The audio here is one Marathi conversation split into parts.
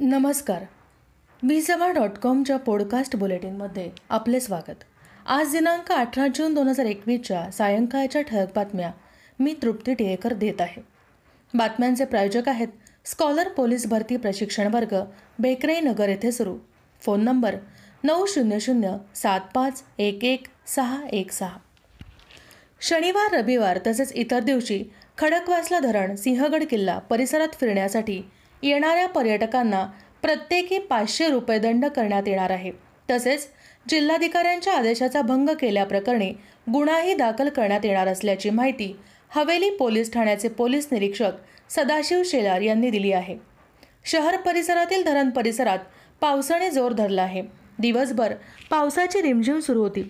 नमस्कार. मी सभा डॉट कॉमच्या पॉडकास्ट बुलेटिनमध्ये आपले स्वागत. आज दिनांक अठरा जून दोन हजार एकवीसच्या सायंकाळच्या ठळक बातम्या मी तृप्ती टिळेकर देत आहे. बातम्यांचे प्रायोजक आहेत स्कॉलर पोलीस भरती प्रशिक्षण वर्ग बेकराई नगर येथे सुरू. फोन नंबर नऊ शून्य शून्य सात पाच एक एक सहा एक सहा. शनिवार रविवार तसेच इतर दिवशी खडकवासला धरण सिंहगड किल्ला परिसरात फिरण्यासाठी येणाऱ्या पर्यटकांना प्रत्येकी पाचशे रुपये दंड करण्यात येणार आहे. तसेच जिल्हाधिकाऱ्यांच्या आदेशाचा भंग केल्याप्रकरणी गुन्हाही दाखल करण्यात येणार असल्याची माहिती हवेली पोलीस ठाण्याचे पोलीस निरीक्षक सदाशिव शेलार यांनी दिली आहे. शहर परिसरातील धरण परिसरात पावसाने जोर धरला आहे. दिवसभर पावसाची रिमझिम सुरू होती.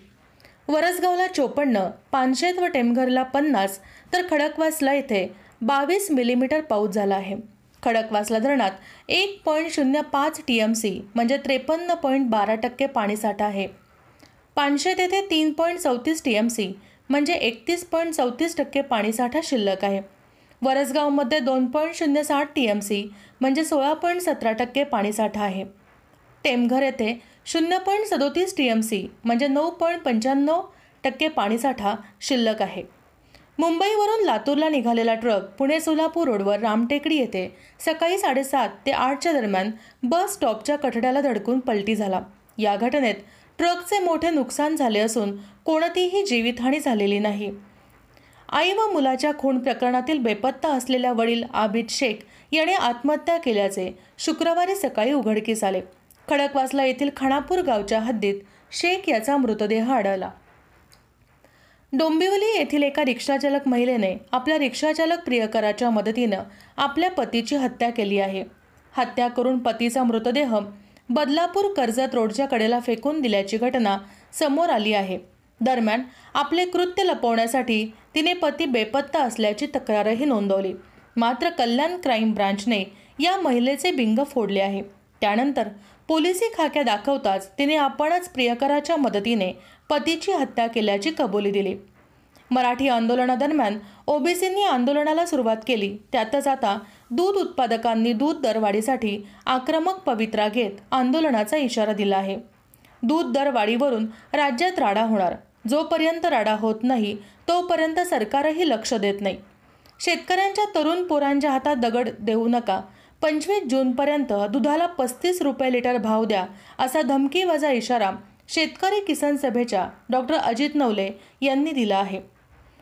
वरसगावला चोपन्न पानशेत व टेमघरला पन्नास तर खडकवासला येथे बावीस मिलीमीटर पाऊस झाला आहे. खडकवासला धरणात एक पॉईंट शून्य पाच टी एम सी म्हणजे त्रेपन्न पॉईंट बारा टक्के पाणीसाठा आहे. पानशे तेथे तीन पॉईंट चौतीस टी एम सी म्हणजे एकतीस पॉईंट चौतीस टक्के पाणीसाठा शिल्लक आहे. वरसगावमध्ये दोन पॉईंट शून्य साठ टी एम सी म्हणजे सोळा पॉईंट सतरा टक्के पाणीसाठा आहे. टेमघर येथे शून्य पॉईंट सदोतीस टी एम सी म्हणजे नऊ पॉईंट पंच्याण्णव टक्के पाणीसाठा शिल्लक आहे. मुंबईवरून लातूरला निघालेला ट्रक पुणे सोलापूर रोडवर रामटेकडी येथे सकाळी साडेसात ते आठच्या दरम्यान बस स्टॉपच्या कठड्याला धडकून पलटी झाला. या घटनेत ट्रकचे मोठे नुकसान झाले असून कोणतीही जीवितहानी झालेली नाही. आई व मुलाच्या खून प्रकरणातील बेपत्ता असलेल्या वडील आबिद शेख याने आत्महत्या केल्याचे शुक्रवारी सकाळी उघडकीस आले. खडकवासला येथील खानापूर गावच्या हद्दीत शेख याचा मृतदेह आढळला. डोंबिवली येथील एका रिक्षाचालक महिलेने आपल्या रिक्षाचालक प्रियकराच्या मदतीनं आपल्या पतीची हत्या केली आहे. हत्या करून पतीचा मृतदेह बदलापूर कर्जत रोडच्या कडेला फेकून दिल्याची घटना समोर आली आहे. दरम्यान आपले कृत्य लपवण्यासाठी तिने पती बेपत्ता असल्याची तक्रारही नोंदवली. मात्र कल्याण क्राईम ब्रांचने या महिलेचे बिंग फोडले आहे. त्यानंतर पोलिसी खाक्या दाखवताच तिने आपणच प्रियकराच्या मदतीने पतीची हत्या केल्याची कबुली दिली. मराठी आंदोलनादरम्यान ओबीसींनी आंदोलनाला सुरुवात केली. त्यातच आता दूध उत्पादकांनी दूध दरवाढीसाठी आक्रमक पवित्रा घेत आंदोलनाचा इशारा दिला आहे. दूध दरवाढीवरून राज्यात राडा होणार. जोपर्यंत राडा होत नाही तोपर्यंत सरकारही लक्ष देत नाही. शेतकऱ्यांच्या तरुण पोरांच्या हातात दगड देऊ नका. पंचवीस जूनपर्यंत दुधाला पस्तीस रुपये लिटर भाव द्या असा धमकीवजा इशारा शेतकरी किसान सभेच्या डॉक्टर अजित नवले यांनी दिला आहे.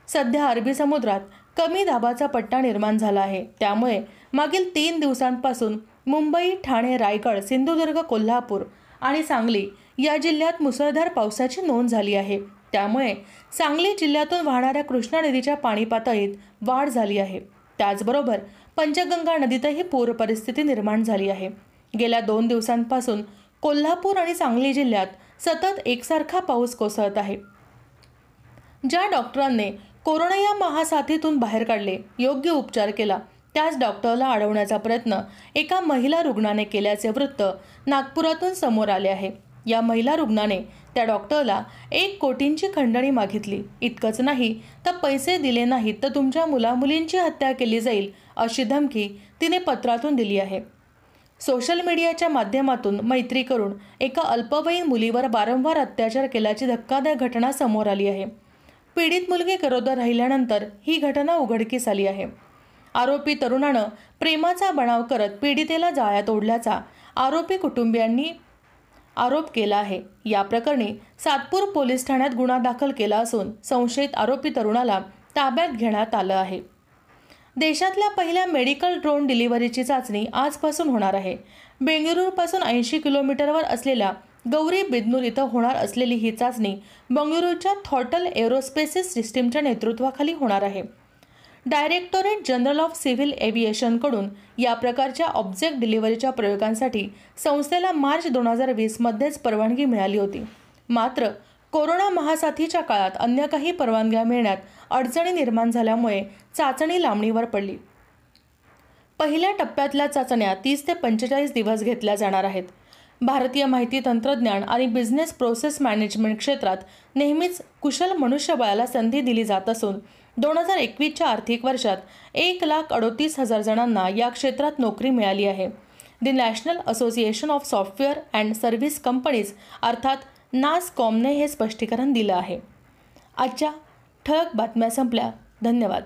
सध्या अरबी समुद्रात कमी दाबाचा पट्टा निर्माण झाला आहे. त्यामुळे मागील तीन दिवसांपासून मुंबई ठाणे रायगड सिंधुदुर्ग कोल्हापूर आणि सांगली या जिल्ह्यात मुसळधार पावसाची नोंद झाली आहे. त्यामुळे सांगली जिल्ह्यातून वाहणाऱ्या कृष्णा नदीच्या पाणी पातळीत वाढ झाली आहे. त्याचबरोबर पंचगंगा नदीतही पूर परिस्थिती निर्माण झाली आहे. गेल्या दोन दिवसांपासून कोल्हापूर आणि सांगली जिल्ह्यात सतत एकसारखा पाऊस कोसळत आहे. ज्या डॉक्टरांनी कोरोना या महासाथीतून बाहेर काढले योग्य उपचार केला त्याच डॉक्टरला अडवण्याचा प्रयत्न एका महिला रुग्णाने केल्याचे वृत्त नागपुरातून समोर आले आहे. या महिला रुग्णाने त्या डॉक्टरला एक कोटींची खंडणी मागितली. इतकंच नाही तर पैसे दिले नाहीत तर तुमच्या मुलामुलींची हत्या केली जाईल अशी धमकी तिने पत्रातून दिली आहे. सोशल मीडियाच्या माध्यमातून मैत्री करून एका अल्पवयीन मुलीवर वारंवार अत्याचार केल्याची धक्कादायक घटना समोर आली आहे. पीडित मुलगी गरोदर राहिल्यानंतर ही घटना उघडकीस आली आहे. आरोपी तरुणानं प्रेमाचा बनाव करत पीडितेला जाळ्यात ओढल्याचा आरोपी कुटुंबियांनी आरोप केला आहे. या प्रकरणी सातपूर पोलीस ठाण्यात गुन्हा दाखल केला असून संशयित आरोपी तरुणाला ताब्यात घेण्यात आलं आहे. देशातल्या पहिल्या मेडिकल ड्रोन डिलिव्हरीची चाचणी आजपासून होणार आहे. बेंगळुरूपासून ऐंशी किलोमीटरवर असलेल्या गौरी बिदनूर इथं होणार असलेली ही चाचणी बंगळुरूच्या थॉटल एरोस्पेसिस सिस्टीमच्या नेतृत्वाखाली होणार आहे. डायरेक्टोरेट जनरल ऑफ सिव्हिल एव्हिएशनकडून या प्रकारच्या ऑब्जेक्ट डिलिव्हरीच्या प्रयोगांसाठी संस्थेला मार्च दोन हजार वीसमध्येच परवानगी मिळाली होती. मात्र कोरोना महासाथीच्या काळात अन्य काही परवानग्या मिळण्यात अडचणी निर्माण झाल्यामुळे चाचणी लांबणीवर पडली. पहिल्या टप्प्यातल्या चाचण्या तीस ते पंचेचाळीस दिवस घेतल्या जाणार आहेत. भारतीय माहिती तंत्रज्ञान आणि बिझनेस प्रोसेस मॅनेजमेंट क्षेत्रात नेहमीच कुशल मनुष्यबळाला संधी दिली जात असून दोन हजार एकवीसच्या आर्थिक वर्षात एक लाख अडोतीस हजार जणांना या क्षेत्रात नोकरी मिळाली आहे. The national association of software and service companies अर्थात नासकॉमने हे स्पष्टीकरण दिलं आहे. आजच्या ठळक बातम्या संपल्या. धन्यवाद.